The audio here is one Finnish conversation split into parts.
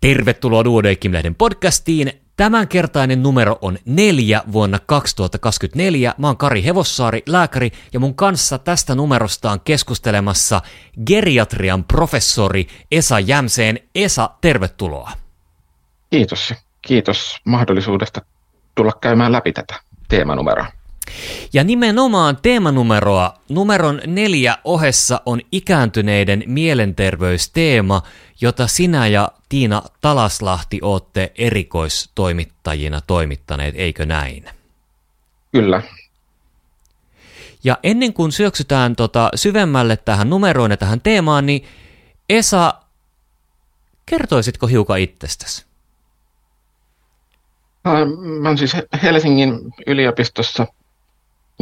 Tervetuloa Duodeckim-lehden podcastiin. Tämänkertainen numero on neljä vuonna 2024. Mä oon Kari Hevossaari, lääkäri, ja mun kanssa tästä numerosta on keskustelemassa geriatrian professori Esa Jämseen. Esa, tervetuloa. Kiitos. Kiitos mahdollisuudesta tulla käymään läpi tätä teemanumeroa. Ja nimenomaan teemanumeroa numeron neljä ohessa on ikääntyneiden mielenterveysteema, jota sinä ja Tiina Talaslahti olette erikoistoimittajina toimittaneet, eikö näin? Kyllä. Ja ennen kuin syöksytään tota syvemmälle tähän numeroon ja tähän teemaan, niin Esa, kertoisitko hiukan itsestäsi? Mä olen siis Helsingin yliopistossa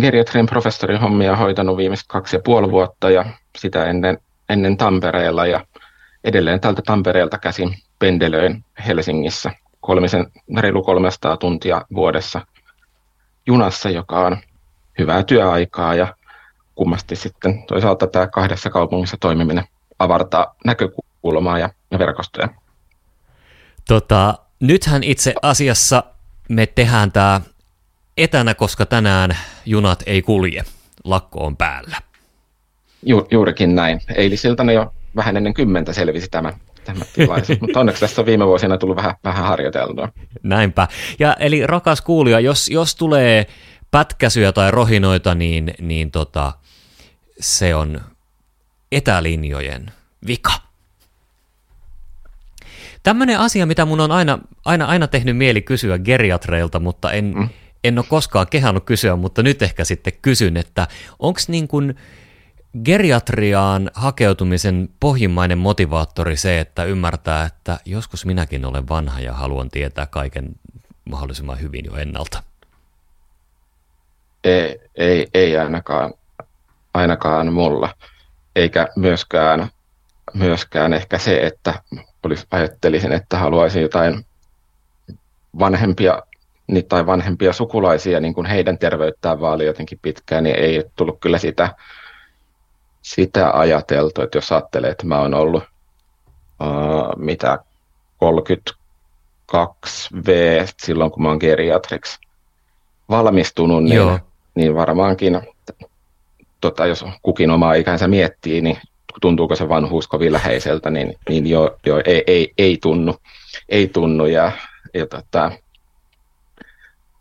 geriatrian professorin hommia hoitanut viimeiset kaksi ja puoli vuotta ja sitä ennen, ennen Tampereella ja edelleen tältä Tampereelta käsin pendelöin Helsingissä kolmisen, reilu 300 tuntia vuodessa junassa, joka on hyvää työaikaa ja kummasti sitten toisaalta tämä kahdessa kaupungissa toimiminen avartaa näkökulmaa ja, ja verkostoja. Tota, nythän itse asiassa me tehdään tämä etänä, koska tänään junat ei kulje. Lakko on päällä. Ju, juurikin näin. Eilisiltana jo vähän ennen kymmentä selvisi tämä, tämä tilaisuus, mutta onneksi tässä on viime vuosina tullut vähän, vähän harjoiteltua. Näinpä. Ja eli rakas kuulija, jos, jos tulee pätkäsyjä tai rohinoita, niin, niin tota, se on etälinjojen vika. Tämmöinen asia, mitä mun on aina, aina, aina tehnyt mieli kysyä geriatreilta, mutta en, mm. En ole koskaan kehannut kysyä, mutta nyt ehkä sitten kysyn, että onko niin kuin geriatriaan hakeutumisen pohjimmainen motivaattori se, että ymmärtää, että joskus minäkin olen vanha ja haluan tietää kaiken mahdollisimman hyvin jo ennalta? Ei, ei, ei ainakaan, ainakaan mulla. Eikä myöskään, myöskään ehkä se, että olisi, ajattelisin, että haluaisin jotain vanhempia tai vanhempia sukulaisia, niin kuin heidän terveyttään vaali jotenkin pitkään, niin ei tullut kyllä sitä, sitä ajateltu, että jos ajattelee, että mä oon ollut uh, mitä 32V silloin, kun mä oon geriatriksi valmistunut, niin, niin varmaankin, tota, jos kukin omaa ikänsä miettii, niin tuntuuko se vanhuus kovin läheiseltä, niin, niin jo, jo ei, ei, ei, tunnu. Ei tunnu ja, ja tota,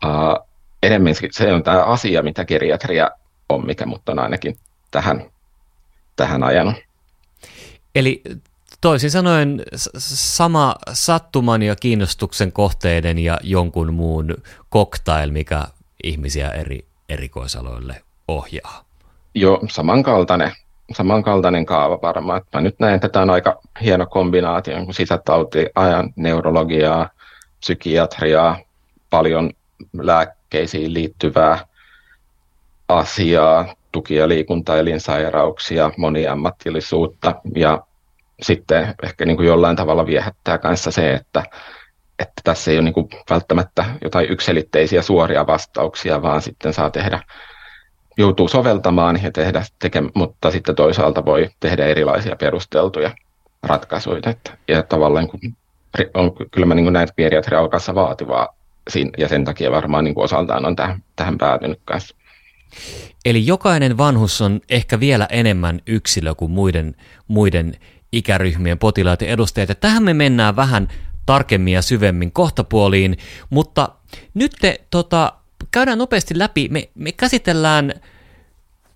uh, enemmän se on tämä asia, mitä geriatria on, mikä mutta on ainakin tähän, tähän ajanut. Eli toisin sanoen sama sattuman ja kiinnostuksen kohteiden ja jonkun muun cocktail, mikä ihmisiä eri erikoisaloille ohjaa. Joo, samankaltainen samankaltainen kaava varmaan. Mä nyt näen, että tämä on aika hieno kombinaatio, kun sisätautiajan neurologiaa, psykiatriaa, paljon lääkkeisiin liittyvää asiaa, tuki- ja liikuntaelinsairauksia, moniammatillisuutta ja sitten ehkä niin kuin jollain tavalla viehättää kanssa se, että, että tässä ei ole niin kuin välttämättä jotain yksilitteisiä suoria vastauksia, vaan sitten saa tehdä joutuu soveltamaan ja tehdä, teke, mutta sitten toisaalta voi tehdä erilaisia perusteltuja ratkaisuja. Että, ja tavallaan kun, on, kyllä mä niin näen, että geriatria vaativaa ja sen takia varmaan niin osaltaan on tähän, tähän päätynyt kanssa. Eli jokainen vanhus on ehkä vielä enemmän yksilö kuin muiden, muiden ikäryhmien potilaat ja edustajat. Ja tähän me mennään vähän tarkemmin ja syvemmin kohtapuoliin, mutta nyt te tota, käydään nopeasti läpi. Me, me käsitellään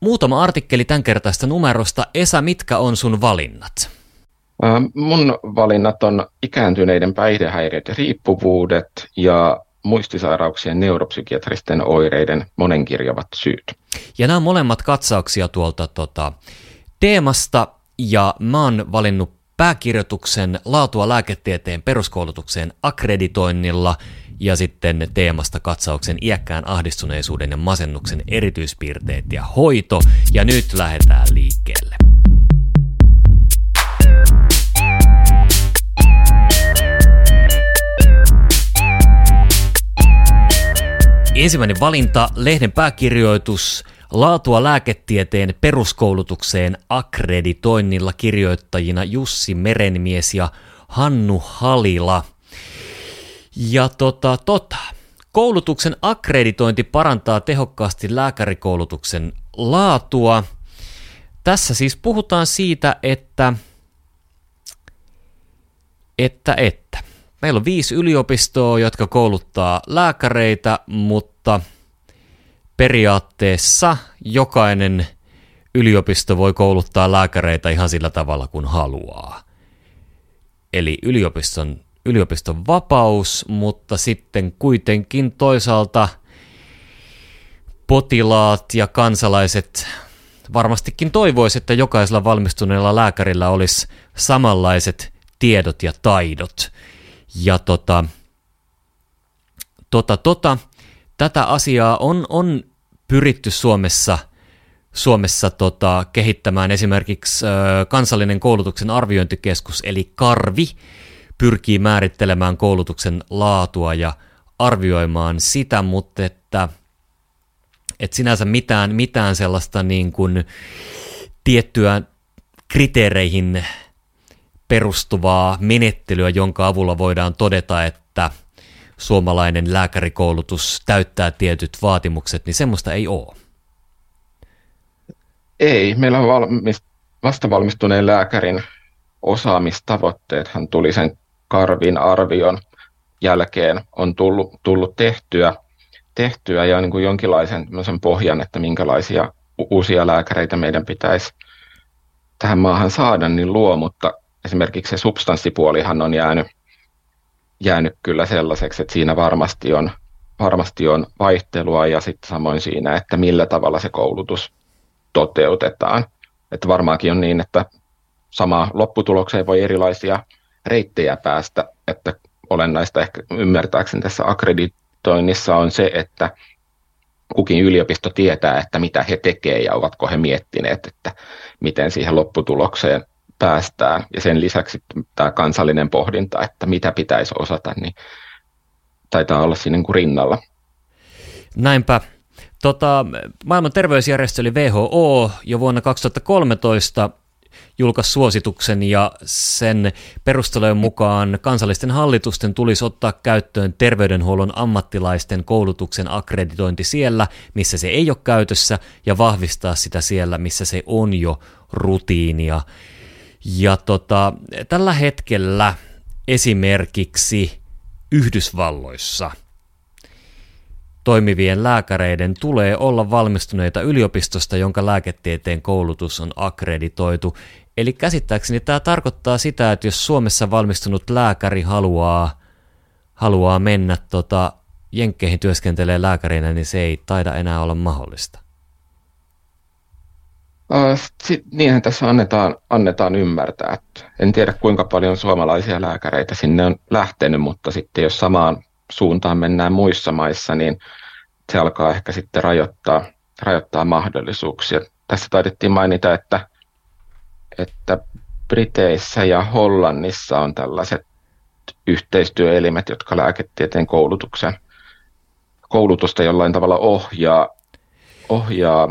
muutama artikkeli kertaista numerosta. Esa, mitkä on sun valinnat? Mun valinnat on ikääntyneiden päihdehäiriöt ja riippuvuudet ja muistisairauksien neuropsykiatristen oireiden monenkirjavat syyt. Ja nämä on molemmat katsauksia tuolta tota, teemasta, ja mä oon valinnut pääkirjoituksen laatua lääketieteen peruskoulutukseen akkreditoinnilla – ja sitten teemasta katsauksen iäkkään ahdistuneisuuden ja masennuksen erityispiirteet ja hoito. Ja nyt lähdetään liikkeelle. Ensimmäinen valinta, lehden pääkirjoitus, laatua lääketieteen peruskoulutukseen akkreditoinnilla kirjoittajina Jussi Merenmies ja Hannu Halila. Ja tota, tota, koulutuksen akkreditointi parantaa tehokkaasti lääkärikoulutuksen laatua. Tässä siis puhutaan siitä, että, että, että. Meillä on viisi yliopistoa, jotka kouluttaa lääkäreitä, mutta periaatteessa jokainen yliopisto voi kouluttaa lääkäreitä ihan sillä tavalla kuin haluaa. Eli yliopiston, yliopiston vapaus, mutta sitten kuitenkin toisaalta potilaat ja kansalaiset varmastikin toivoisivat, että jokaisella valmistuneella lääkärillä olisi samanlaiset tiedot ja taidot. Ja tota, tota, tota, tätä asiaa on, on pyritty Suomessa, Suomessa tota, kehittämään. Esimerkiksi ö, kansallinen koulutuksen arviointikeskus, eli KARVI, pyrkii määrittelemään koulutuksen laatua ja arvioimaan sitä, mutta että, että sinänsä mitään, mitään sellaista niin kuin tiettyä kriteereihin perustuvaa menettelyä, jonka avulla voidaan todeta, että suomalainen lääkärikoulutus täyttää tietyt vaatimukset, niin semmoista ei ole. Ei, meillä on valmis, vastavalmistuneen lääkärin osaamistavoitteethan tuli sen Karvin arvion jälkeen on tullut, tullut tehtyä, tehtyä ja niin kuin jonkinlaisen pohjan, että minkälaisia uusia lääkäreitä meidän pitäisi tähän maahan saada, niin luo, mutta esimerkiksi se substanssipuolihan on jäänyt, jäänyt kyllä sellaiseksi, että siinä varmasti on, varmasti on vaihtelua ja sitten samoin siinä, että millä tavalla se koulutus toteutetaan. Että varmaankin on niin, että sama lopputulokseen voi erilaisia reittejä päästä, että olennaista ehkä ymmärtääkseni tässä akkreditoinnissa on se, että kukin yliopisto tietää, että mitä he tekevät ja ovatko he miettineet, että miten siihen lopputulokseen päästään. Ja sen lisäksi tämä kansallinen pohdinta, että mitä pitäisi osata, niin taitaa olla siinä niin kuin rinnalla. Näinpä. Tota, maailman terveysjärjestö eli WHO jo vuonna 2013 julkaisi suosituksen ja sen perustelujen mukaan kansallisten hallitusten tulisi ottaa käyttöön terveydenhuollon ammattilaisten koulutuksen akkreditointi siellä, missä se ei ole käytössä ja vahvistaa sitä siellä, missä se on jo rutiinia. Ja tota, tällä hetkellä esimerkiksi Yhdysvalloissa toimivien lääkäreiden tulee olla valmistuneita yliopistosta, jonka lääketieteen koulutus on akkreditoitu. Eli käsittääkseni tämä tarkoittaa sitä, että jos Suomessa valmistunut lääkäri haluaa, haluaa mennä tota, jenkkeihin työskentelee lääkärinä, niin se ei taida enää olla mahdollista. Sitten niinhän tässä annetaan, annetaan ymmärtää. En tiedä kuinka paljon suomalaisia lääkäreitä sinne on lähtenyt, mutta sitten jos samaan suuntaan mennään muissa maissa, niin se alkaa ehkä sitten rajoittaa, rajoittaa mahdollisuuksia. Tässä taidettiin mainita, että, että Briteissä ja Hollannissa on tällaiset yhteistyöelimet, jotka lääketieteen koulutuksen koulutusta jollain tavalla ohjaa, ohjaa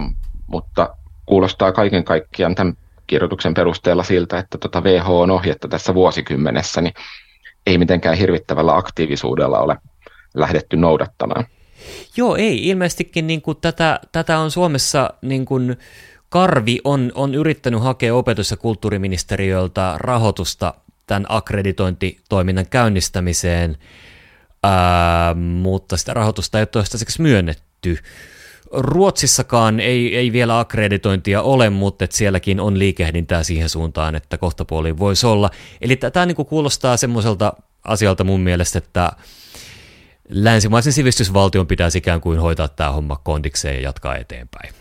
mutta kuulostaa kaiken kaikkiaan tämän kirjoituksen perusteella siltä, että tuota WHO on ohjetta tässä vuosikymmenessä, niin ei mitenkään hirvittävällä aktiivisuudella ole lähdetty noudattamaan. Joo, ei. Ilmeisestikin niin kuin tätä, tätä on Suomessa niin kuin Karvi on, on yrittänyt hakea opetus- ja kulttuuriministeriöltä rahoitusta tämän akkreditointitoiminnan käynnistämiseen, ää, mutta sitä rahoitusta ei ole toistaiseksi myönnetty. Ruotsissakaan ei, ei vielä akkreditointia ole, mutta et sielläkin on liikehdintää siihen suuntaan, että kohtapuoli voisi olla. Eli tämä niin kuulostaa semmoiselta asialta mun mielestä, että länsimaisen sivistysvaltion pitäisi ikään kuin hoitaa tämä homma kondikseen ja jatkaa eteenpäin.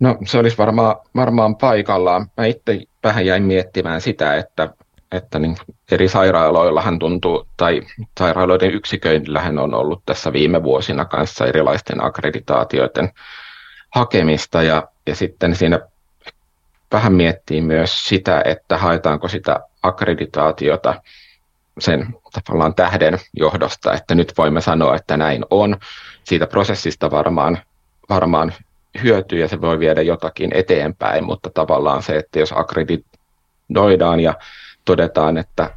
No se olisi varmaan, varmaan paikallaan. Mä itse vähän jäin miettimään sitä, että, että niin eri sairaaloillahan tuntuu, tai sairaaloiden yksiköillähän on ollut tässä viime vuosina kanssa erilaisten akkreditaatioiden hakemista, ja, ja sitten siinä vähän miettii myös sitä, että haetaanko sitä akkreditaatiota sen tavallaan tähden johdosta, että nyt voimme sanoa, että näin on. Siitä prosessista varmaan, varmaan hyötyy ja se voi viedä jotakin eteenpäin, mutta tavallaan se, että jos akkreditoidaan ja todetaan, että,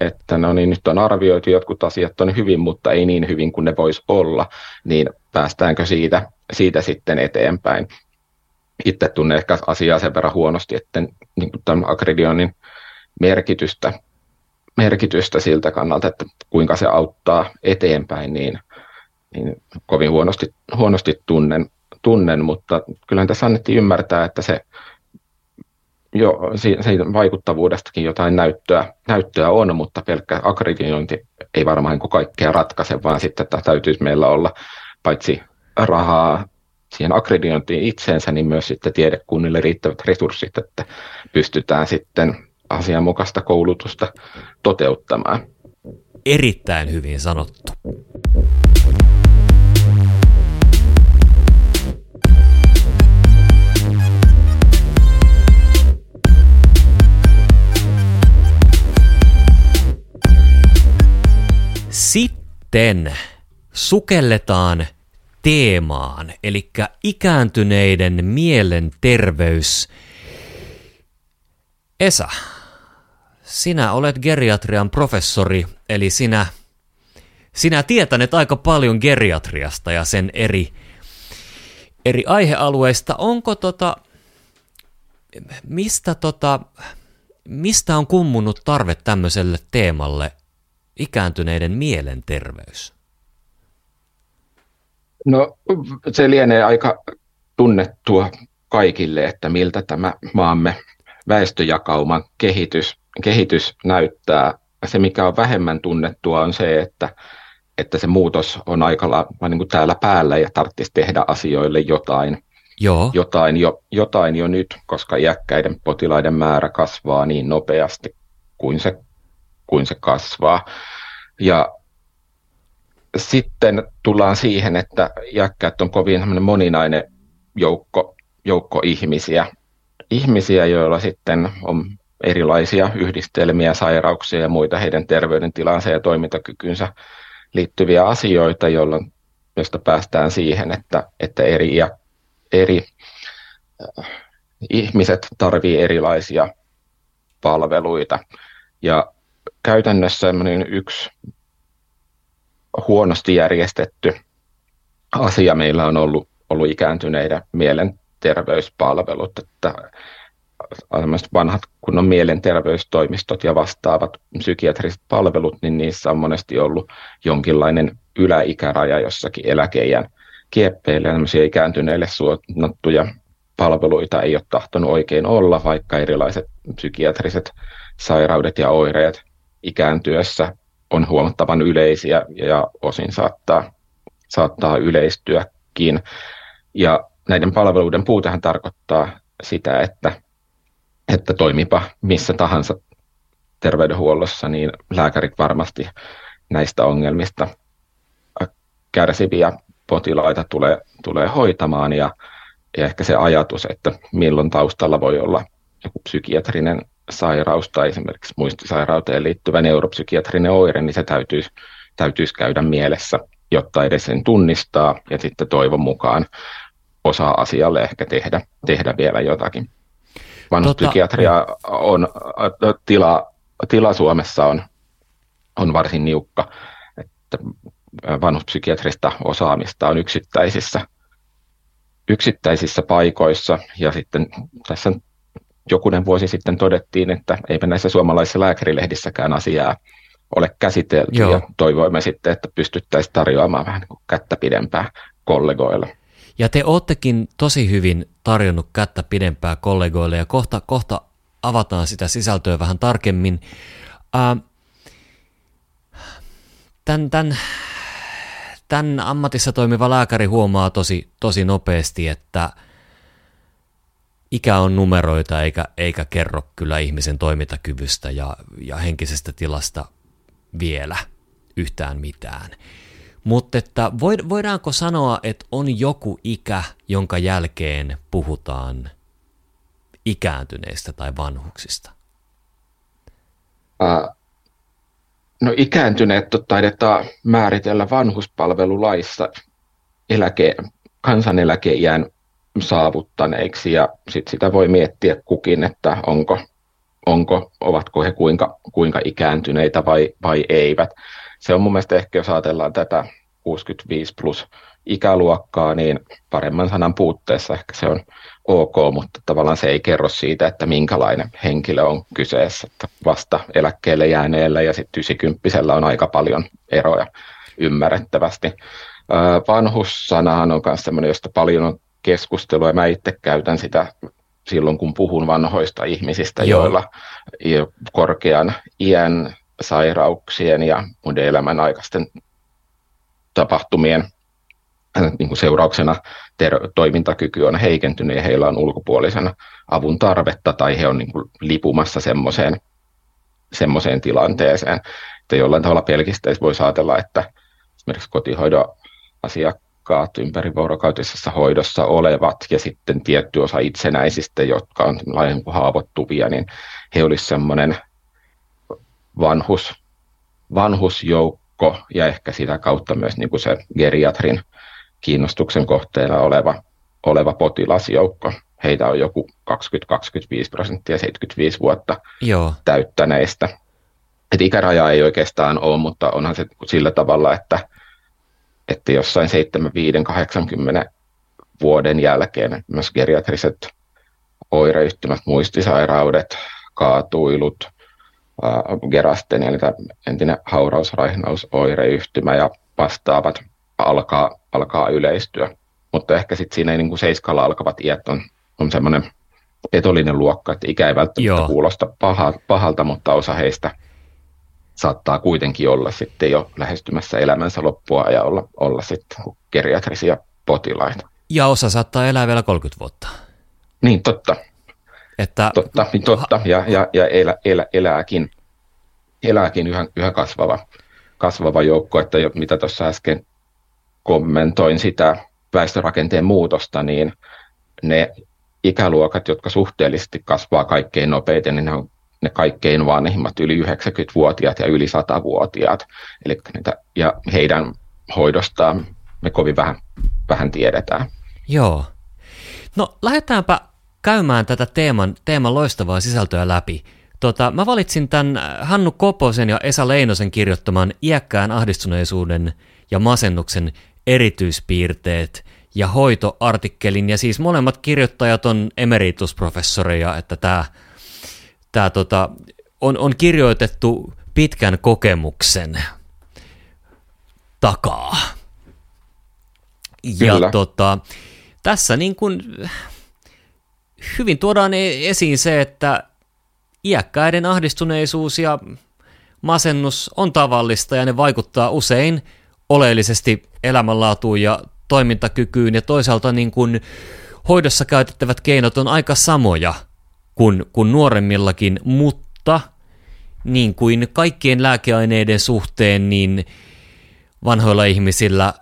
että no niin, nyt on arvioitu jotkut asiat on hyvin, mutta ei niin hyvin kuin ne voisi olla, niin päästäänkö siitä, siitä sitten eteenpäin. Itse tunnen ehkä asiaa sen verran huonosti, että niin tämän akkredioinnin merkitystä, merkitystä siltä kannalta, että kuinka se auttaa eteenpäin, niin, niin kovin huonosti, huonosti tunnen, tunnen, mutta kyllähän tässä annettiin ymmärtää, että se jo siitä vaikuttavuudestakin jotain näyttöä, näyttöä on, mutta pelkkä akkreditointi ei varmaan niin kaikkea ratkaise, vaan sitten että täytyisi meillä olla paitsi rahaa siihen akkreditointiin itseensä, niin myös sitten tiedekunnille riittävät resurssit, että pystytään sitten asianmukaista koulutusta toteuttamaan. Erittäin hyvin sanottu. Sitten sukelletaan teemaan, eli ikääntyneiden mielenterveys. Esa, sinä olet geriatrian professori, eli sinä, sinä tietänet aika paljon geriatriasta ja sen eri, eri aihealueista. Onko tota, mistä, tota, mistä on kummunut tarve tämmöiselle teemalle ikääntyneiden mielenterveys? No se lienee aika tunnettua kaikille, että miltä tämä maamme väestöjakauman kehitys, kehitys näyttää. Se, mikä on vähemmän tunnettua, on se, että, että se muutos on aika lailla niin kuin täällä päällä ja tarvitsisi tehdä asioille jotain. Joo. Jotain, jo, jotain jo nyt, koska iäkkäiden potilaiden määrä kasvaa niin nopeasti kuin se kuin se kasvaa. Ja sitten tullaan siihen, että iäkkäät on kovin moninainen joukko, joukko ihmisiä, ihmisiä, joilla sitten on erilaisia yhdistelmiä, sairauksia ja muita heidän terveydentilansa ja toimintakykynsä liittyviä asioita, jolloin josta päästään siihen, että, että eri, ja, eri äh, ihmiset tarvitsevat erilaisia palveluita. Ja käytännössä yksi huonosti järjestetty asia meillä on ollut, ollut ikääntyneiden mielenterveyspalvelut, että vanhat kunnon mielenterveystoimistot ja vastaavat psykiatriset palvelut, niin niissä on monesti ollut jonkinlainen yläikäraja jossakin eläkeijän kieppeille ja ikääntyneille suunnattuja palveluita ei ole tahtonut oikein olla, vaikka erilaiset psykiatriset sairaudet ja oireet ikääntyessä on huomattavan yleisiä ja osin saattaa, saattaa yleistyäkin. Ja näiden palveluiden puutehan tarkoittaa sitä, että, että toimipa missä tahansa terveydenhuollossa, niin lääkärit varmasti näistä ongelmista kärsiviä potilaita tulee, tulee hoitamaan ja, ja ehkä se ajatus, että milloin taustalla voi olla joku psykiatrinen sairaus tai esimerkiksi muistisairauteen liittyvä neuropsykiatrinen oire, niin se täytyisi, täytyisi käydä mielessä, jotta edes sen tunnistaa ja sitten toivon mukaan osaa asialle ehkä tehdä, tehdä vielä jotakin. Vanhuspsykiatria tota- on, tila, tila Suomessa on, on varsin niukka, että vanhuspsykiatrista osaamista on yksittäisissä, yksittäisissä paikoissa ja sitten tässä jokunen vuosi sitten todettiin, että eipä näissä suomalaisissa lääkärilehdissäkään asiaa ole käsitelty Joo. ja toivoimme sitten, että pystyttäisiin tarjoamaan vähän niin kättä pidempää kollegoille. Ja te oottekin tosi hyvin tarjonnut kättä pidempää kollegoille ja kohta, kohta avataan sitä sisältöä vähän tarkemmin. Ää, tämän, tämän, tämän ammatissa toimiva lääkäri huomaa tosi, tosi nopeasti, että – ikä on numeroita eikä, eikä kerro kyllä ihmisen toimintakyvystä ja, ja henkisestä tilasta vielä yhtään mitään. Mutta että voidaanko sanoa, että on joku ikä, jonka jälkeen puhutaan ikääntyneistä tai vanhuksista? Uh, no ikääntyneet taidetaan määritellä vanhuspalvelulaissa eläke, kansaneläkeiän saavuttaneiksi ja sit sitä voi miettiä kukin, että onko, onko, ovatko he kuinka, kuinka ikääntyneitä vai, vai eivät. Se on mun mielestä ehkä, jos ajatellaan tätä 65 plus ikäluokkaa, niin paremman sanan puutteessa ehkä se on ok, mutta tavallaan se ei kerro siitä, että minkälainen henkilö on kyseessä. Että vasta eläkkeelle jääneellä ja sitten 90 on aika paljon eroja ymmärrettävästi. Vanhussanahan on myös sellainen, josta paljon on keskustelua, ja mä itse käytän sitä silloin, kun puhun vanhoista ihmisistä, Joo. joilla korkean iän, sairauksien ja muiden elämän aikaisten tapahtumien niin kuin seurauksena ter- toimintakyky on heikentynyt ja heillä on ulkopuolisena avun tarvetta tai he on niin kuin lipumassa semmoiseen, semmoiseen tilanteeseen, että jollain tavalla pelkisteessä voi ajatella, että esimerkiksi kotihoidon asiakkaat ympärivuorokautisessa hoidossa olevat ja sitten tietty osa itsenäisistä, jotka on haavoittuvia, niin he olisivat semmoinen vanhus, vanhusjoukko ja ehkä sitä kautta myös niin kuin se geriatrin kiinnostuksen kohteena oleva, oleva potilasjoukko. Heitä on joku 20-25 prosenttia 75 vuotta Joo. täyttäneistä. Et ikäraja ei oikeastaan ole, mutta onhan se sillä tavalla, että, että jossain 75-80 vuoden jälkeen myös geriatriset oireyhtymät, muistisairaudet, kaatuilut, gerasten, eli entinen haurausraihnausoireyhtymä ja vastaavat alkaa, alkaa yleistyä. Mutta ehkä sitten siinä niin kuin seiskalla alkavat iät on, on semmoinen petollinen luokka, että ikä ei välttämättä Joo. kuulosta paha, pahalta, mutta osa heistä saattaa kuitenkin olla sitten jo lähestymässä elämänsä loppua ja olla, olla sitten geriatrisia potilaita. Ja osa saattaa elää vielä 30 vuotta. Niin, totta. Että... Totta, niin totta. Ja, ja, ja elä, elä, elääkin, elääkin yhä, yhä kasvava, kasvava joukko, että jo, mitä tuossa äsken kommentoin sitä väestörakenteen muutosta, niin ne ikäluokat, jotka suhteellisesti kasvaa kaikkein nopeiten, niin ne on ne kaikkein vanhimmat yli 90-vuotiaat ja yli 100-vuotiaat. Eli niitä, ja heidän hoidostaan me kovin vähän, vähän tiedetään. Joo. No lähdetäänpä käymään tätä teeman, teeman loistavaa sisältöä läpi. Tota, mä valitsin tämän Hannu Koposen ja Esa Leinosen kirjoittaman iäkkään ahdistuneisuuden ja masennuksen erityispiirteet ja hoitoartikkelin, ja siis molemmat kirjoittajat on emeritusprofessoreja, että tämä tää tota, on, on kirjoitettu pitkän kokemuksen takaa. Ja Kyllä. tota, tässä niin kuin hyvin tuodaan e-, esiin se, että iäkkäiden ahdistuneisuus ja masennus on tavallista ja ne vaikuttaa usein oleellisesti elämänlaatuun ja toimintakykyyn ja toisaalta niin kuin hoidossa käytettävät keinot on aika samoja kuin, kuin nuoremmillakin, mutta niin kuin kaikkien lääkeaineiden suhteen, niin vanhoilla ihmisillä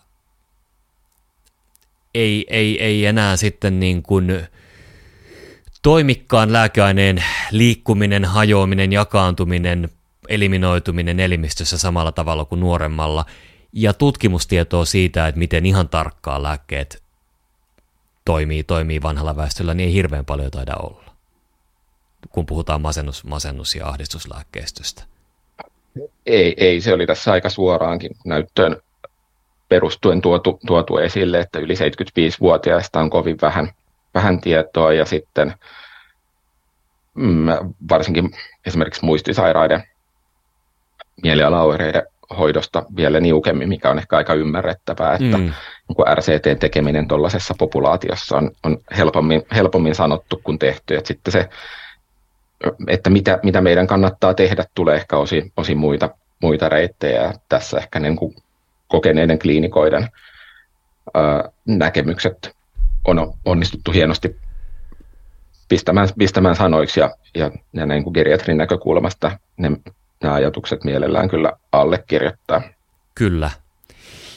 ei, ei, ei enää sitten niin kuin toimikkaan lääkeaineen liikkuminen, hajoaminen, jakaantuminen, eliminoituminen elimistössä samalla tavalla kuin nuoremmalla – ja tutkimustietoa siitä, että miten ihan tarkkaan lääkkeet toimii, toimii vanhalla väestöllä, niin ei hirveän paljon taida olla, kun puhutaan masennus, masennus- ja ahdistuslääkkeistöstä. Ei, ei, se oli tässä aika suoraankin näyttöön perustuen tuotu, tuotu esille, että yli 75-vuotiaista on kovin vähän, vähän tietoa ja sitten mm, varsinkin esimerkiksi muistisairaiden mielialaoireiden hoidosta vielä niukemmin, mikä on ehkä aika ymmärrettävää, että mm. niin RCTn tekeminen tuollaisessa populaatiossa on, on helpommin, helpommin sanottu kuin tehty. Et sitten se, että mitä, mitä meidän kannattaa tehdä, tulee ehkä osin, osin muita, muita reittejä. Tässä ehkä niin kuin kokeneiden kliinikoiden ää, näkemykset on onnistuttu hienosti pistämään, pistämään sanoiksi ja, ja, ja niin kuin geriatrin näkökulmasta ne nämä ajatukset mielellään kyllä allekirjoittaa. Kyllä.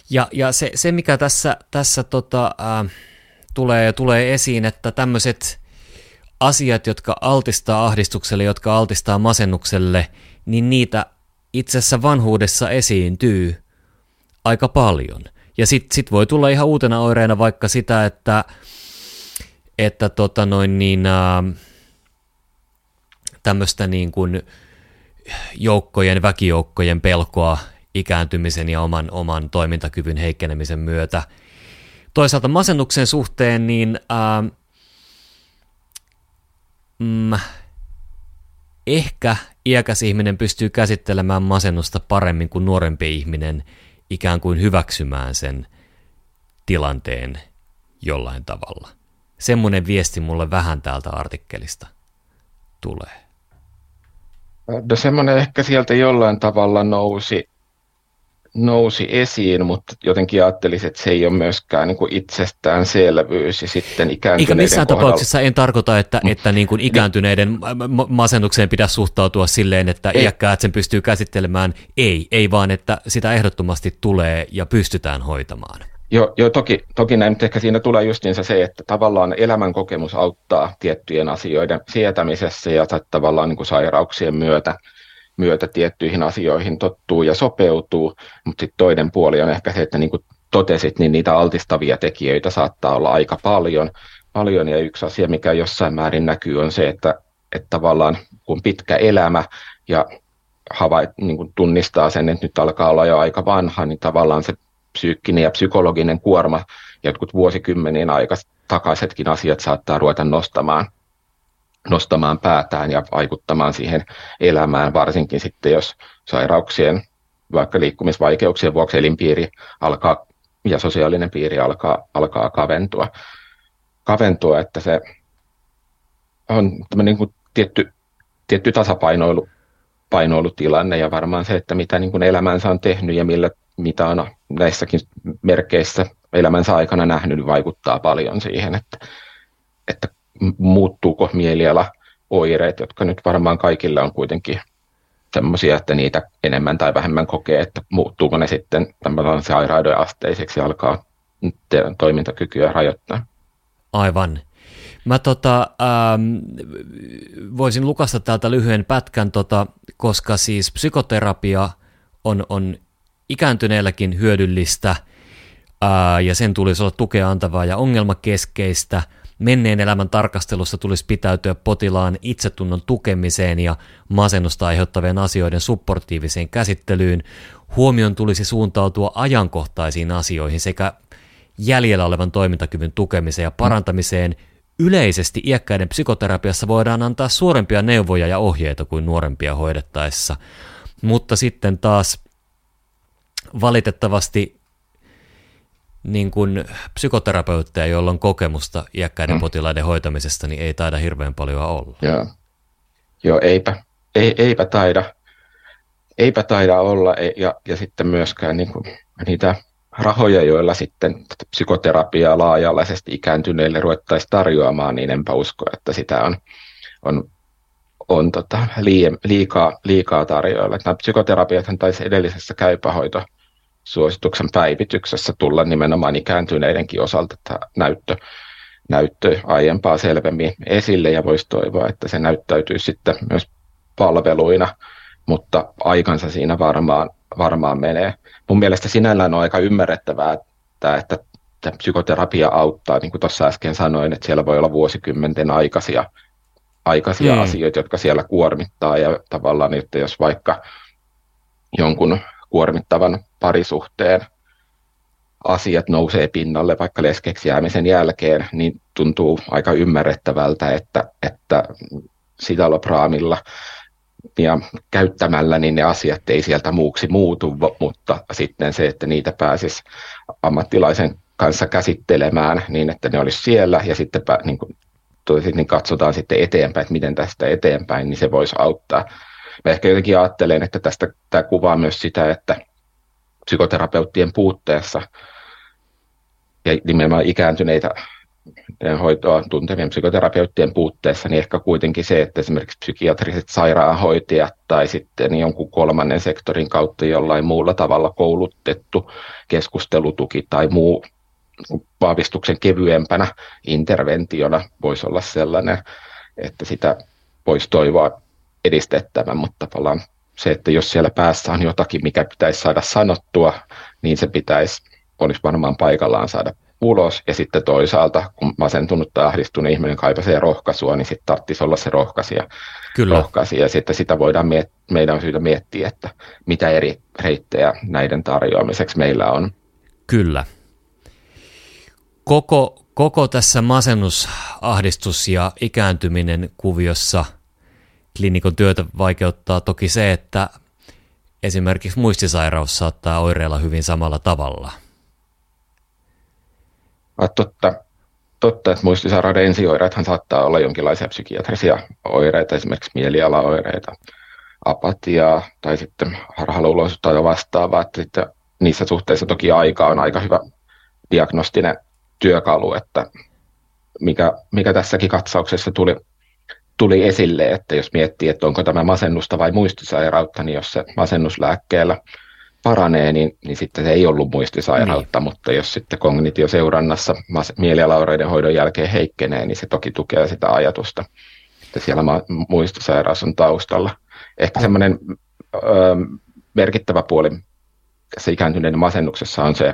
Ja, ja se, se, mikä tässä, tässä tota, äh, tulee, tulee esiin, että tämmöiset asiat, jotka altistaa ahdistukselle, jotka altistaa masennukselle, niin niitä itse asiassa vanhuudessa esiintyy aika paljon. Ja sitten sit voi tulla ihan uutena oireena vaikka sitä, että, että tota noin niin, äh, tämmöistä niin kuin joukkojen, väkijoukkojen pelkoa ikääntymisen ja oman, oman toimintakyvyn heikkenemisen myötä. Toisaalta masennuksen suhteen, niin ää, mm, ehkä iäkäs ihminen pystyy käsittelemään masennusta paremmin kuin nuorempi ihminen ikään kuin hyväksymään sen tilanteen jollain tavalla. Semmoinen viesti mulle vähän täältä artikkelista tulee. No semmoinen ehkä sieltä jollain tavalla nousi nousi esiin, mutta jotenkin ajattelisin, että se ei ole myöskään niin kuin itsestäänselvyys ja sitten ikääntyneiden Eikä missään kohdalla... tapauksessa en tarkoita, että, mm. että niin kuin ikääntyneiden masennukseen pitäisi suhtautua silleen, että ei. iäkkäät sen pystyy käsittelemään. Ei, ei vaan, että sitä ehdottomasti tulee ja pystytään hoitamaan. Joo, jo, toki, toki näin, mutta ehkä siinä tulee justiinsa se, että tavallaan elämän kokemus auttaa tiettyjen asioiden sietämisessä ja tavallaan niin kuin sairauksien myötä myötä tiettyihin asioihin tottuu ja sopeutuu, mutta sitten toinen puoli on ehkä se, että niin kuin totesit, niin niitä altistavia tekijöitä saattaa olla aika paljon, paljon. Ja yksi asia, mikä jossain määrin näkyy, on se, että, että tavallaan kun pitkä elämä ja havait, niin kuin tunnistaa sen, että nyt alkaa olla jo aika vanha, niin tavallaan se psyykkinen ja psykologinen kuorma, jotkut vuosikymmenien aika takaisetkin asiat saattaa ruveta nostamaan nostamaan päätään ja vaikuttamaan siihen elämään, varsinkin sitten jos sairauksien, vaikka liikkumisvaikeuksien vuoksi elinpiiri alkaa ja sosiaalinen piiri alkaa, alkaa kaventua, kaventua, että se on niin kuin tietty, tietty tasapainoilu painoilutilanne ja varmaan se, että mitä niin kuin elämänsä on tehnyt ja millä, mitä on näissäkin merkeissä elämänsä aikana nähnyt, vaikuttaa paljon siihen, että, että muuttuuko mieliala oireet, jotka nyt varmaan kaikille on kuitenkin sellaisia, että niitä enemmän tai vähemmän kokee, että muuttuuko ne sitten tämmöisen sairauden asteiseksi ja alkaa toimintakykyä rajoittaa. Aivan. Mä tota, ähm, voisin lukasta täältä lyhyen pätkän, tota, koska siis psykoterapia on, on ikääntyneelläkin hyödyllistä ää, ja sen tulisi olla tukea antavaa ja ongelmakeskeistä – Menneen elämän tarkastelussa tulisi pitäytyä potilaan itsetunnon tukemiseen ja masennusta aiheuttavien asioiden supportiiviseen käsittelyyn. Huomion tulisi suuntautua ajankohtaisiin asioihin sekä jäljellä olevan toimintakyvyn tukemiseen ja parantamiseen. Yleisesti iäkkäiden psykoterapiassa voidaan antaa suorempia neuvoja ja ohjeita kuin nuorempia hoidettaessa, mutta sitten taas valitettavasti niin kuin psykoterapeutteja, joilla on kokemusta iäkkäiden mm. potilaiden hoitamisesta, niin ei taida hirveän paljon olla. Joo, Joo eipä, ei, eipä taida. Eipä taida olla, ja, ja sitten myöskään niin kuin, niitä rahoja, joilla sitten psykoterapiaa laaja-alaisesti ikääntyneille ruvettaisiin tarjoamaan, niin enpä usko, että sitä on, on, on tota, liikaa, liikaa tarjoilla. Nämä psykoterapiathan taisi edellisessä käypähoito suosituksen päivityksessä tulla nimenomaan ikääntyneidenkin osalta tämä näyttö, näyttö aiempaa selvemmin esille ja voisi toivoa, että se näyttäytyy sitten myös palveluina, mutta aikansa siinä varmaan, varmaan menee. Mun mielestä sinällään on aika ymmärrettävää, että, että että psykoterapia auttaa, niin kuin tuossa äsken sanoin, että siellä voi olla vuosikymmenten aikaisia, aikaisia mm. asioita, jotka siellä kuormittaa ja tavallaan, että jos vaikka jonkun kuormittavan parisuhteen asiat nousee pinnalle vaikka leskeksi jäämisen jälkeen, niin tuntuu aika ymmärrettävältä, että, että sidalopraamilla ja käyttämällä niin ne asiat ei sieltä muuksi muutu, mutta sitten se, että niitä pääsisi ammattilaisen kanssa käsittelemään niin, että ne olisi siellä ja sitten niin kuin, niin katsotaan sitten eteenpäin, että miten tästä eteenpäin, niin se voisi auttaa. Mä ehkä jotenkin ajattelen, että tästä tämä kuvaa myös sitä, että psykoterapeuttien puutteessa ja nimenomaan ikääntyneitä hoitoa tuntevien psykoterapeuttien puutteessa, niin ehkä kuitenkin se, että esimerkiksi psykiatriset sairaanhoitajat tai sitten jonkun kolmannen sektorin kautta jollain muulla tavalla koulutettu keskustelutuki tai muu vahvistuksen kevyempänä interventiona voisi olla sellainen, että sitä voisi toivoa edistettävän, mutta tavallaan se, että jos siellä päässä on jotakin, mikä pitäisi saada sanottua, niin se pitäisi, olisi varmaan paikallaan saada ulos ja sitten toisaalta, kun masentunut tai ahdistunut ihminen kaipaisee rohkaisua, niin sitten tarvitsisi olla se rohkaisija. Kyllä. rohkaisija. Ja sitten sitä voidaan miet- meidän on syytä miettiä, että mitä eri reittejä näiden tarjoamiseksi meillä on. Kyllä. Koko, koko tässä masennus, ahdistus ja ikääntyminen kuviossa klinikon työtä vaikeuttaa toki se, että esimerkiksi muistisairaus saattaa oireilla hyvin samalla tavalla – totta, totta, että muistisairauden ensioireethan saattaa olla jonkinlaisia psykiatrisia oireita, esimerkiksi mielialaoireita, apatiaa tai sitten harhaluuloisuutta ja vastaavaa. Että sitten niissä suhteissa toki aika on aika hyvä diagnostinen työkalu, että mikä, mikä tässäkin katsauksessa tuli, tuli esille, että jos miettii, että onko tämä masennusta vai muistisairautta, niin jos se masennuslääkkeellä paranee, niin, niin sitten se ei ollut muistisairautta, niin. mutta jos sitten kognitioseurannassa mielialaoireiden hoidon jälkeen heikkenee, niin se toki tukee sitä ajatusta, että siellä muistisairaus on taustalla. Ehkä semmoinen ö, merkittävä puoli tässä ikääntyneiden masennuksessa on se,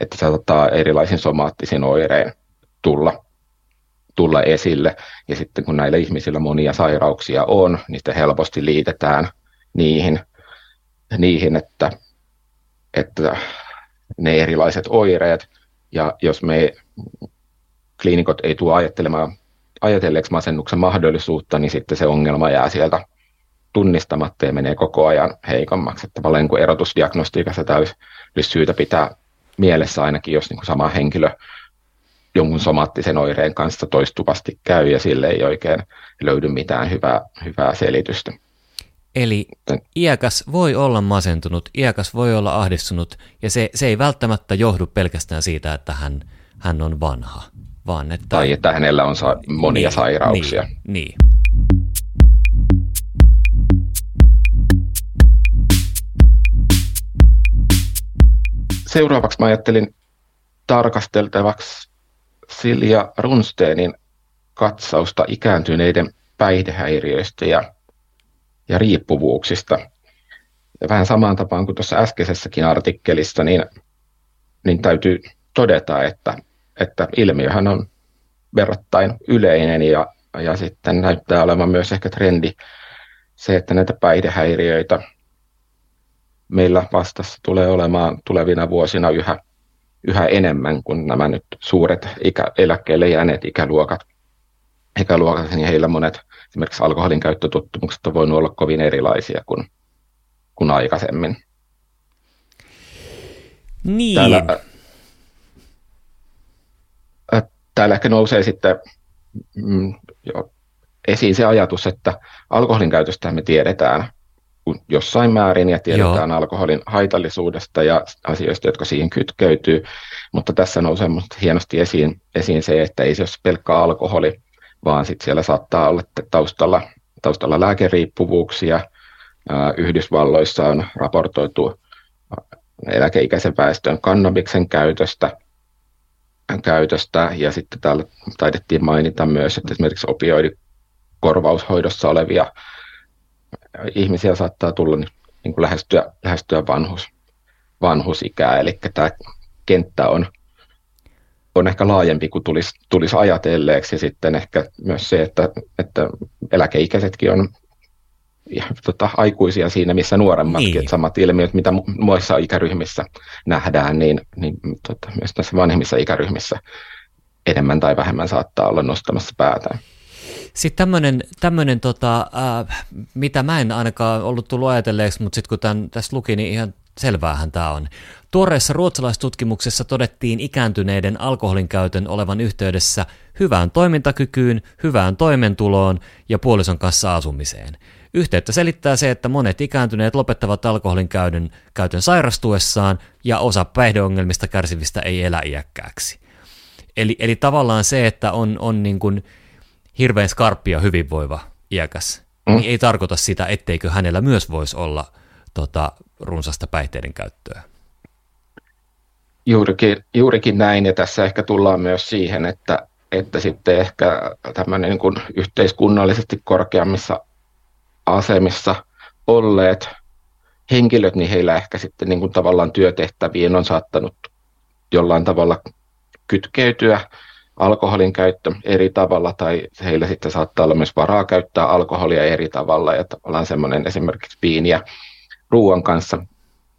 että se saattaa erilaisin somaattisin oirein tulla, tulla esille. Ja sitten kun näillä ihmisillä monia sairauksia on, niin sitten helposti liitetään niihin, niihin että että ne erilaiset oireet, ja jos me kliinikot ei tule ajattelemaan, ajatelleeksi masennuksen mahdollisuutta, niin sitten se ongelma jää sieltä tunnistamatta ja menee koko ajan heikommaksi. Että tavallaan niin erotusdiagnostiikassa tämä olisi, olisi syytä pitää mielessä ainakin, jos niin sama henkilö jonkun somaattisen oireen kanssa toistuvasti käy ja sille ei oikein löydy mitään hyvää, hyvää selitystä. Eli iäkäs voi olla masentunut, iäkäs voi olla ahdistunut, ja se, se ei välttämättä johdu pelkästään siitä, että hän, hän on vanha, vaan että... Tai että hänellä on sa- monia niin, sairauksia. Niin, niin. Seuraavaksi mä ajattelin tarkasteltavaksi Silja Runsteenin katsausta ikääntyneiden päihdehäiriöistä ja ja riippuvuuksista. Ja vähän samaan tapaan kuin tuossa äskeisessäkin artikkelissa, niin, niin täytyy todeta, että, että ilmiöhän on verrattain yleinen ja, ja sitten näyttää olevan myös ehkä trendi se, että näitä päihdehäiriöitä meillä vastassa tulee olemaan tulevina vuosina yhä, yhä enemmän kuin nämä nyt suuret ikä, eläkkeelle jääneet ikäluokat. ikäluokat, niin heillä monet esimerkiksi alkoholin käyttötottumukset on voinut olla kovin erilaisia kuin, kuin aikaisemmin. Niin. Täällä, täällä ehkä nousee sitten mm, jo, esiin se ajatus, että alkoholin käytöstä me tiedetään jossain määrin ja tiedetään Joo. alkoholin haitallisuudesta ja asioista, jotka siihen kytkeytyy, mutta tässä nousee hienosti esiin, esiin se, että ei se ole pelkkä alkoholi, vaan sitten siellä saattaa olla taustalla, taustalla lääkeriippuvuuksia. Yhdysvalloissa on raportoitu eläkeikäisen väestön kannabiksen käytöstä, käytöstä ja sitten täällä taidettiin mainita myös, että esimerkiksi opioidikorvaushoidossa olevia ihmisiä saattaa tulla niin kuin lähestyä, lähestyä vanhus, vanhusikää, eli tämä kenttä on on ehkä laajempi kuin tulisi, tulisi ajatelleeksi. Ja sitten ehkä myös se, että, että eläkeikäisetkin on ja, tota, aikuisia siinä, missä nuoremmatkin. Niin. samat ilmiöt, mitä muissa ikäryhmissä nähdään, niin, niin tota, myös tässä vanhemmissa ikäryhmissä enemmän tai vähemmän saattaa olla nostamassa päätään. Sitten tämmöinen, tämmöinen tota, äh, mitä mä en ainakaan ollut tullut ajatelleeksi, mutta sitten kun tämän tässä luki, niin ihan selväähän tämä on. Tuoreessa ruotsalaistutkimuksessa todettiin ikääntyneiden alkoholin käytön olevan yhteydessä hyvään toimintakykyyn, hyvään toimentuloon ja puolison kanssa asumiseen. Yhteyttä selittää se, että monet ikääntyneet lopettavat alkoholin käytön, käytön sairastuessaan ja osa päihdeongelmista kärsivistä ei elä iäkkääksi. Eli, eli tavallaan se, että on, on niin kuin hirveän skarppia hyvinvoiva iäkäs, mm. niin ei tarkoita sitä, etteikö hänellä myös voisi olla tota, runsasta päihteiden käyttöä. Juurikin, juurikin näin, ja tässä ehkä tullaan myös siihen, että, että sitten ehkä tämmöinen niin kuin yhteiskunnallisesti korkeammissa asemissa olleet henkilöt, niin heillä ehkä sitten niin kuin tavallaan työtehtäviin on saattanut jollain tavalla kytkeytyä alkoholin käyttö eri tavalla tai heillä sitten saattaa olla myös varaa käyttää alkoholia eri tavalla ja tavallaan semmoinen esimerkiksi viiniä ruoan kanssa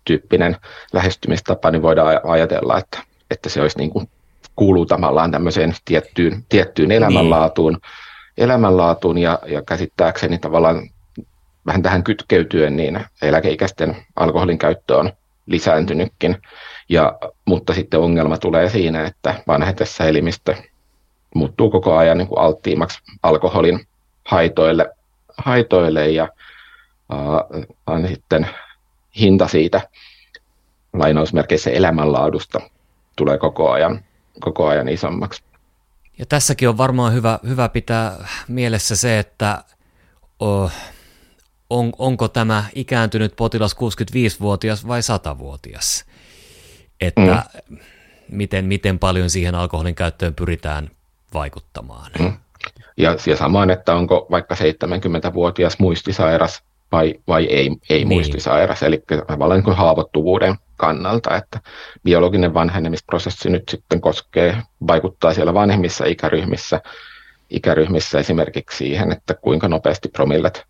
tyyppinen lähestymistapa, niin voidaan ajatella, että, että se olisi niin kuin, kuuluu tavallaan tämmöiseen tiettyyn, tiettyyn elämänlaatuun, niin. elämänlaatuun ja, ja käsittääkseni tavallaan vähän tähän kytkeytyen, niin eläkeikäisten alkoholin käyttö on lisääntynytkin, ja, mutta sitten ongelma tulee siinä, että vanhetessa elimistö muuttuu koko ajan niin kuin alttiimmaksi alkoholin haitoille, haitoille ja äh, sitten hinta siitä lainausmerkeissä elämänlaadusta tulee koko ajan, koko ajan isommaksi. Ja tässäkin on varmaan hyvä, hyvä pitää mielessä se, että oh, on, onko tämä ikääntynyt potilas 65-vuotias vai 100-vuotias. Että mm. miten, miten paljon siihen alkoholin käyttöön pyritään vaikuttamaan. Mm. Ja, ja samoin, että onko vaikka 70-vuotias muistisairas vai, vai ei, ei niin. muistisairas, eli tavallaan niin haavoittuvuuden kannalta, että biologinen vanhenemisprosessi nyt sitten koskee, vaikuttaa siellä vanhemmissa ikäryhmissä, ikäryhmissä esimerkiksi siihen, että kuinka nopeasti promillet,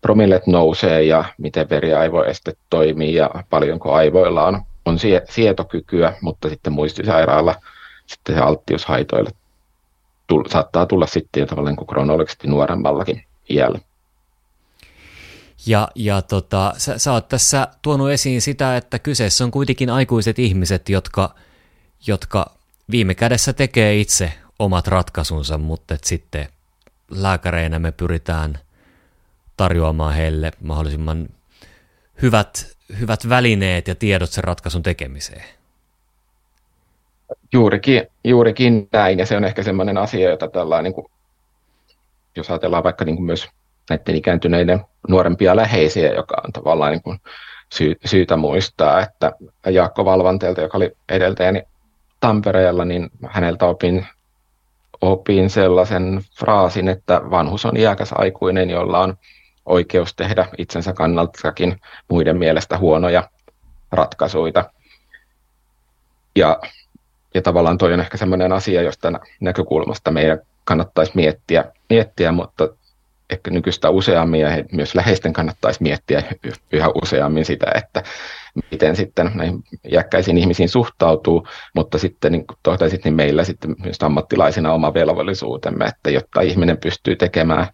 promillet nousee ja miten veriaivoeste toimii ja paljonko aivoilla on, on sietokykyä, mutta sitten muistisairaalla sitten se alttius haitoille tull, saattaa tulla sitten tavallaan kuin kronologisesti nuoremmallakin iällä. Ja, ja tota, sä, sä oot tässä tuonut esiin sitä, että kyseessä on kuitenkin aikuiset ihmiset, jotka, jotka viime kädessä tekee itse omat ratkaisunsa, mutta et sitten lääkäreinä me pyritään tarjoamaan heille mahdollisimman hyvät, hyvät välineet ja tiedot sen ratkaisun tekemiseen. Juurikin, juurikin näin, ja se on ehkä sellainen asia, jota tällä niin kuin, jos ajatellaan vaikka niin kuin myös näiden ikääntyneiden nuorempia läheisiä, joka on tavallaan niin kuin sy- syytä muistaa, että Jaakko Valvanteelta, joka oli edeltäjäni Tampereella, niin häneltä opin, opin sellaisen fraasin, että vanhus on iäkäs aikuinen, jolla on oikeus tehdä itsensä kannaltakin muiden mielestä huonoja ratkaisuja. Ja, ja tavallaan toi on ehkä sellainen asia, josta näkökulmasta meidän kannattaisi miettiä, miettiä mutta ehkä nykyistä useammin ja myös läheisten kannattaisi miettiä yhä useammin sitä, että miten sitten näihin jäkkäisiin ihmisiin suhtautuu, mutta sitten niin kuin tohtaisit, niin meillä sitten myös ammattilaisina oma velvollisuutemme, että jotta ihminen pystyy tekemään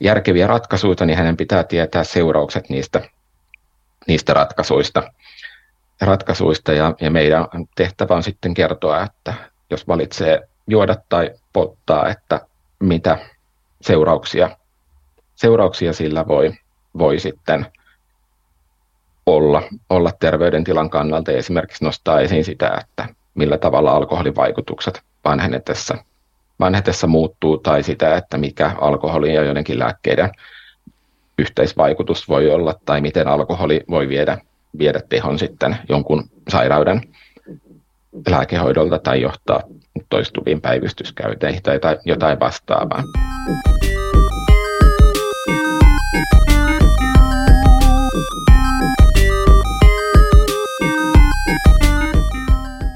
järkeviä ratkaisuja, niin hänen pitää tietää seuraukset niistä, niistä ratkaisuista. Ratkaisuista ja, ja meidän tehtävä on sitten kertoa, että jos valitsee juoda tai polttaa, että mitä seurauksia seurauksia sillä voi, voi sitten olla, olla terveydentilan kannalta ja esimerkiksi nostaa esiin sitä, että millä tavalla alkoholin vaikutukset vanhenetessa, vanhetessa muuttuu tai sitä, että mikä alkoholin ja joidenkin lääkkeiden yhteisvaikutus voi olla tai miten alkoholi voi viedä, viedä tehon sitten jonkun sairauden lääkehoidolta tai johtaa toistuviin päivystyskäyteihin tai jotain vastaavaa.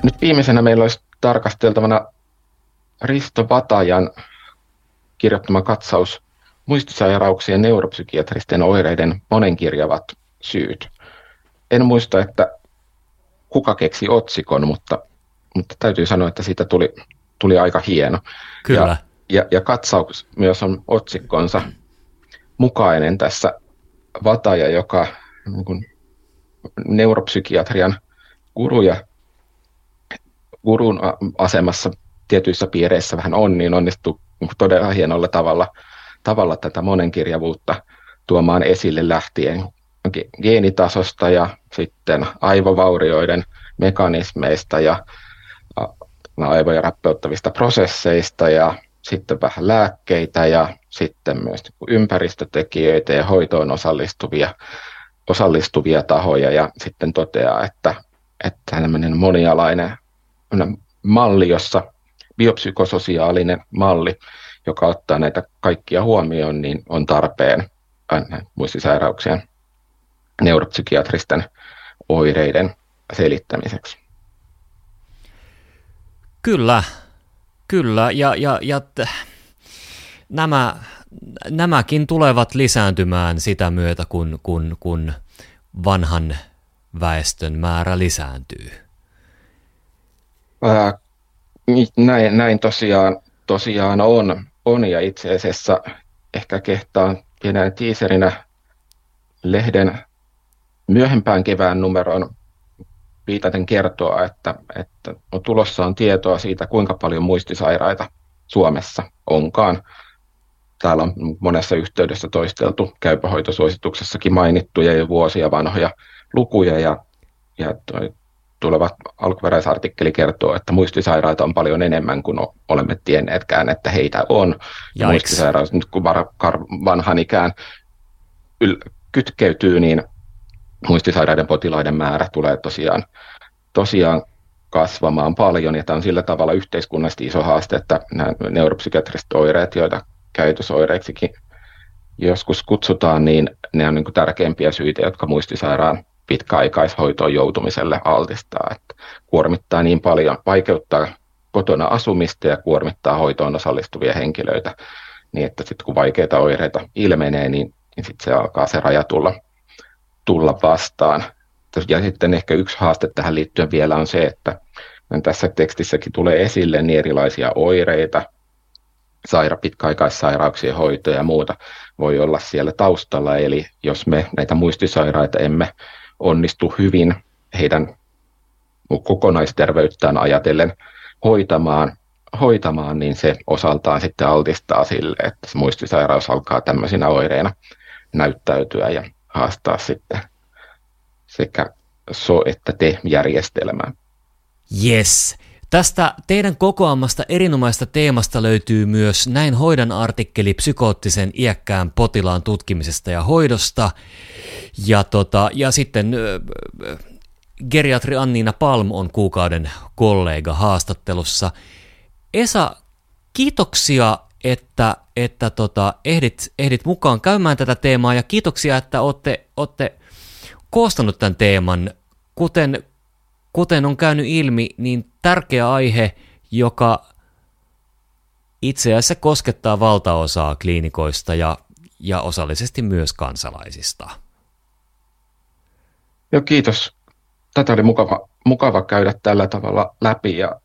Nyt viimeisenä meillä olisi tarkasteltavana Risto Vatajan kirjoittama katsaus muistisairauksien neuropsykiatristen oireiden monenkirjavat syyt. En muista, että kuka keksi otsikon, mutta, mutta täytyy sanoa, että siitä tuli, tuli aika hieno. Kyllä. Ja, ja, ja katsaus myös on otsikkonsa mukainen tässä Vataja, joka niin kuin, neuropsykiatrian guru ja gurun asemassa tietyissä piireissä vähän on, niin onnistuu todella hienolla tavalla, tavalla tätä monenkirjavuutta tuomaan esille lähtien geenitasosta ja sitten aivovaurioiden mekanismeista ja aivoja rappeuttavista prosesseista ja sitten vähän lääkkeitä ja sitten myös ympäristötekijöitä ja hoitoon osallistuvia, osallistuvia tahoja ja sitten toteaa, että, että tämmöinen monialainen malli, jossa biopsykososiaalinen malli, joka ottaa näitä kaikkia huomioon, niin on tarpeen muistisairauksien neuropsykiatristen oireiden selittämiseksi. Kyllä, kyllä. Ja, ja, ja t- nämä, nämäkin tulevat lisääntymään sitä myötä, kun, kun, kun vanhan väestön määrä lisääntyy. Ää, näin, näin tosiaan, tosiaan on, on, ja itse asiassa ehkä kehtaan pienenä tiiserinä lehden myöhempään kevään numeroon viitaten kertoa, että, että no, tulossa on tietoa siitä, kuinka paljon muistisairaita Suomessa onkaan. Täällä on monessa yhteydessä toisteltu käypähoitosuosituksessakin mainittuja jo vuosia vanhoja lukuja ja, ja toi tuleva alkuperäisartikkeli kertoo, että muistisairaita on paljon enemmän kuin olemme tienneetkään, että heitä on. Ja muistisairaus nyt kun vanhan ikään yl- kytkeytyy, niin muistisairaiden potilaiden määrä tulee tosiaan, tosiaan kasvamaan paljon, ja tämä on sillä tavalla yhteiskunnallisesti iso haaste, että nämä neuropsykiatriset oireet, joita käytösoireiksikin joskus kutsutaan, niin ne on niin tärkeimpiä syitä, jotka muistisairaan pitkäaikaishoitoon joutumiselle altistaa. Että kuormittaa niin paljon, vaikeuttaa kotona asumista ja kuormittaa hoitoon osallistuvia henkilöitä, niin että sitten kun vaikeita oireita ilmenee, niin, niin sitten se alkaa se raja tulla tulla vastaan. Ja sitten ehkä yksi haaste tähän liittyen vielä on se, että tässä tekstissäkin tulee esille niin erilaisia oireita, saira, pitkäaikaissairauksien hoitoja ja muuta voi olla siellä taustalla. Eli jos me näitä muistisairaita emme onnistu hyvin heidän kokonaisterveyttään ajatellen hoitamaan, hoitamaan, niin se osaltaan sitten altistaa sille, että se muistisairaus alkaa tämmöisinä oireina näyttäytyä ja haastaa sitten sekä so- että te-järjestelmää. Yes. Tästä teidän kokoamasta erinomaista teemasta löytyy myös Näin hoidan artikkeli psykoottisen iäkkään potilaan tutkimisesta ja hoidosta. Ja, tota, ja sitten geriatri Anniina Palm on kuukauden kollega haastattelussa. Esa, kiitoksia että, että tota, ehdit, ehdit mukaan käymään tätä teemaa ja kiitoksia, että olette, olette koostanut tämän teeman. Kuten, kuten on käynyt ilmi, niin tärkeä aihe, joka itse asiassa koskettaa valtaosaa kliinikoista ja, ja osallisesti myös kansalaisista. Joo, kiitos. Tätä oli mukava, mukava käydä tällä tavalla läpi ja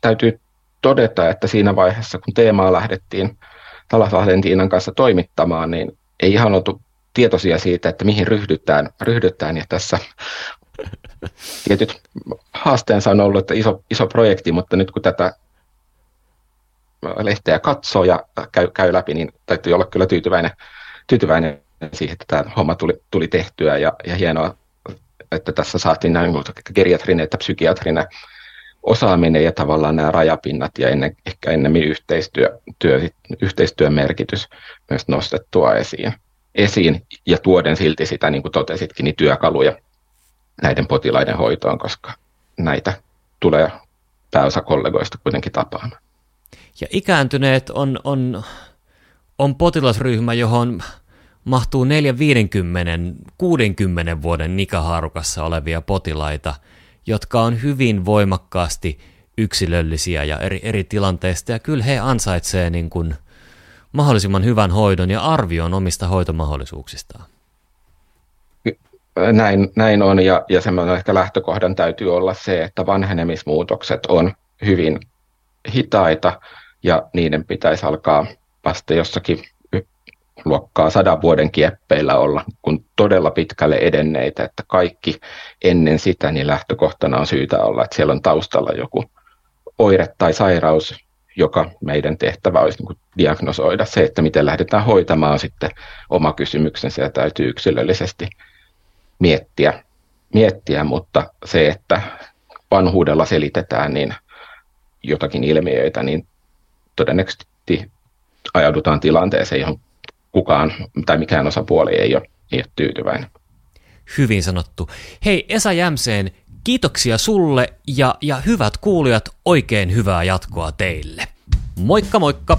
täytyy todeta, että siinä vaiheessa, kun teemaa lähdettiin Talaslahden Tiinan kanssa toimittamaan, niin ei ihan oltu tietoisia siitä, että mihin ryhdytään, ryhdytään. Ja tässä tietyt haasteensa on ollut, että iso, iso projekti, mutta nyt kun tätä lehteä katsoo ja käy, käy läpi, niin täytyy olla kyllä tyytyväinen, tyytyväinen siihen, että tämä homma tuli, tuli tehtyä. Ja, ja hienoa, että tässä saatiin näin geriatrinen että psykiatrinen osaaminen ja tavallaan nämä rajapinnat ja ennen, ehkä ennemmin yhteistyö, työ, yhteistyön merkitys myös nostettua esiin, esiin ja tuoden silti sitä, niin kuin totesitkin, niin työkaluja näiden potilaiden hoitoon, koska näitä tulee pääosa kollegoista kuitenkin tapaamaan. Ja ikääntyneet on, on, on potilasryhmä, johon mahtuu 4, 50, 60 vuoden ikähaarukassa olevia potilaita – jotka on hyvin voimakkaasti yksilöllisiä ja eri, eri tilanteista, ja kyllä he ansaitsevat niin kuin mahdollisimman hyvän hoidon ja arvion omista hoitomahdollisuuksistaan. Näin, näin on, ja, ja semmoinen ehkä lähtökohdan täytyy olla se, että vanhenemismuutokset on hyvin hitaita, ja niiden pitäisi alkaa vasta jossakin luokkaa sadan vuoden kieppeillä olla, kun todella pitkälle edenneitä, että kaikki ennen sitä niin lähtökohtana on syytä olla, että siellä on taustalla joku oire tai sairaus, joka meidän tehtävä olisi niin diagnosoida. Se, että miten lähdetään hoitamaan sitten oma kysymyksensä ja täytyy yksilöllisesti miettiä, miettiä, mutta se, että vanhuudella selitetään niin jotakin ilmiöitä, niin todennäköisesti ajaudutaan tilanteeseen, johon kukaan tai mikään osapuoli ei ole, ei ole tyytyväinen. Hyvin sanottu. Hei Esa Jämseen, kiitoksia sulle ja, ja hyvät kuulijat, oikein hyvää jatkoa teille. Moikka moikka!